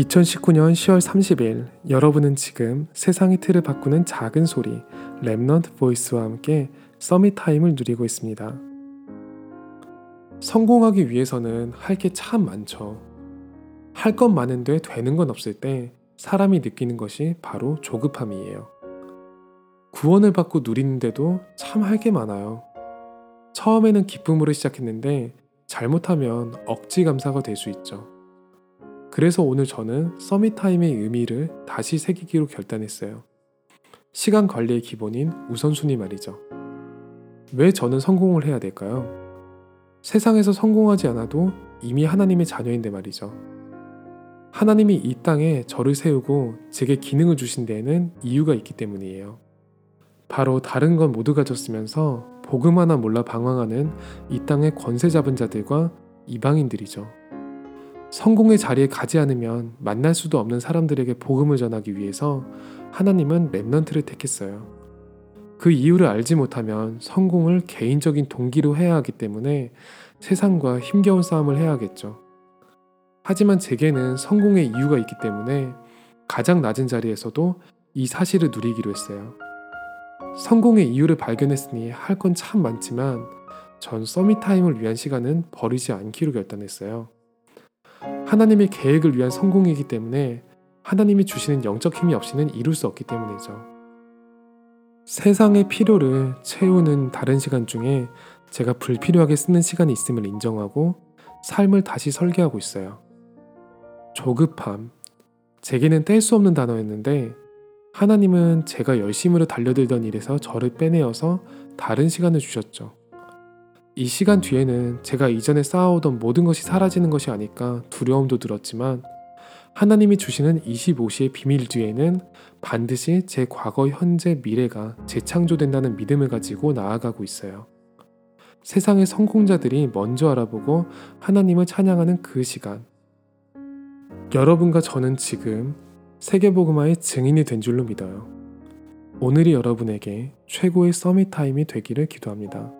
2019년 10월 30일 여러분은 지금 세상의 틀을 바꾸는 작은 소리 Remnant Voice와 함께 Summit Time을 누리고 있습니다. 성공하기 위해서는 할 게 참 많죠. 할 건 많은데 되는 건 없을 때 사람이 느끼는 것이 바로 조급함이에요. 구원을 받고 누리는데도 참 할 게 많아요. 처음에는 기쁨으로 시작했는데 잘못하면 억지 감사가 될 수 있죠. 그래서 오늘 저는 서밋타임의 의미를 다시 새기기로 결단했어요. 시간 관리의 기본인 우선순위 말이죠. 왜 저는 성공을 해야 될까요? 세상에서 성공하지 않아도 이미 하나님의 자녀인데 말이죠. 하나님이 이 땅에 저를 세우고 제게 기능을 주신 데에는 이유가 있기 때문이에요. 바로 다른 건 모두 가졌으면서 복음 하나 몰라 방황하는 이 땅의 권세 잡은 자들과 이방인들이죠. 성공의 자리에 가지 않으면 만날 수도 없는 사람들에게 복음을 전하기 위해서 하나님은 랩넌트를 택했어요. 그 이유를 알지 못하면 성공을 개인적인 동기로 해야 하기 때문에 세상과 힘겨운 싸움을 해야 하겠죠. 하지만 제게는 성공의 이유가 있기 때문에 가장 낮은 자리에서도 이 사실을 누리기로 했어요. 성공의 이유를 발견했으니 할 건 참 많지만 전 Summit Time을 위한 시간은 버리지 않기로 결단했어요. 하나님의 계획을 위한 성공이기 때문에 하나님이 주시는 영적 힘이 없이는 이룰 수 없기 때문이죠. 세상의 필요를 채우는 다른 시간 중에 제가 불필요하게 쓰는 시간이 있음을 인정하고 삶을 다시 설계하고 있어요. 조급함. 제게는 뗄 수 없는 단어였는데 하나님은 제가 열심으로 달려들던 일에서 저를 빼내어서 다른 시간을 주셨죠. 이 시간 뒤에는 제가 이전에 쌓아오던 모든 것이 사라지는 것이 아닐까 두려움도 들었지만 하나님이 주시는 25시의 비밀 뒤에는 반드시 제 과거, 현재, 미래가 재창조된다는 믿음을 가지고 나아가고 있어요. 세상의 성공자들이 먼저 알아보고 하나님을 찬양하는 그 시간. 여러분과 저는 지금 세계복음화의 증인이 된 줄로 믿어요. 오늘이 여러분에게 최고의 Summit Time이 되기를 기도합니다.